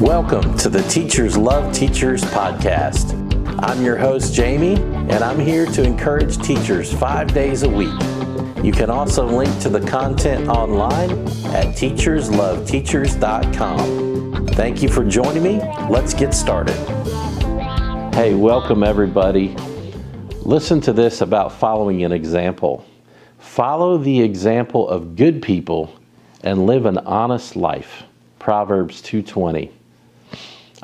Welcome to the Teachers Love Teachers podcast. I'm your host, Jamie, and I'm here to encourage teachers five days a week. You can also link to the content online at teachersloveteachers.com. Thank you for joining me. Let's get started. Hey, welcome everybody. Listen to this about following an example. Follow the example of good people and live an honest life. Proverbs 220.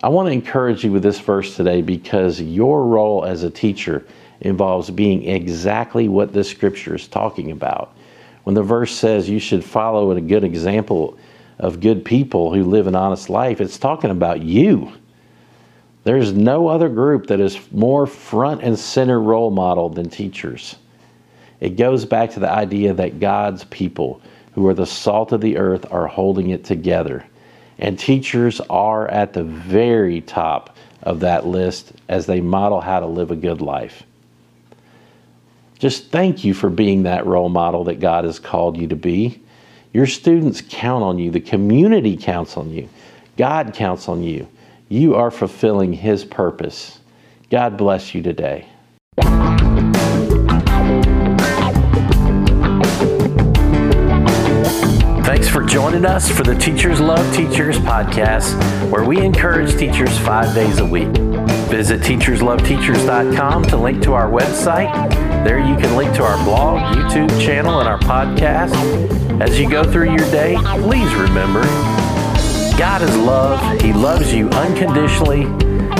I want to encourage you with this verse today because your role as a teacher involves being exactly what this scripture is talking about. When the verse says you should follow a good example of good people who live an honest life, it's talking about you. There's no other group that is more front and center role model than teachers. It goes back to the idea that God's people, who are the salt of the earth, are holding it together. And teachers are at the very top of that list as they model how to live a good life. Just thank you for being that role model that God has called you to be. Your students count on you, the community counts on you, God counts on you. You are fulfilling His purpose. God bless you today. Joining us for the Teachers Love Teachers podcast, where we encourage teachers five days a week. Visit teachersloveteachers.com to link to our website. There you can link to our blog, YouTube channel, and our podcast. As you go through your day, please remember God is love. He loves you unconditionally.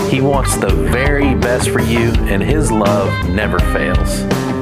He wants the very best for you, and His love never fails.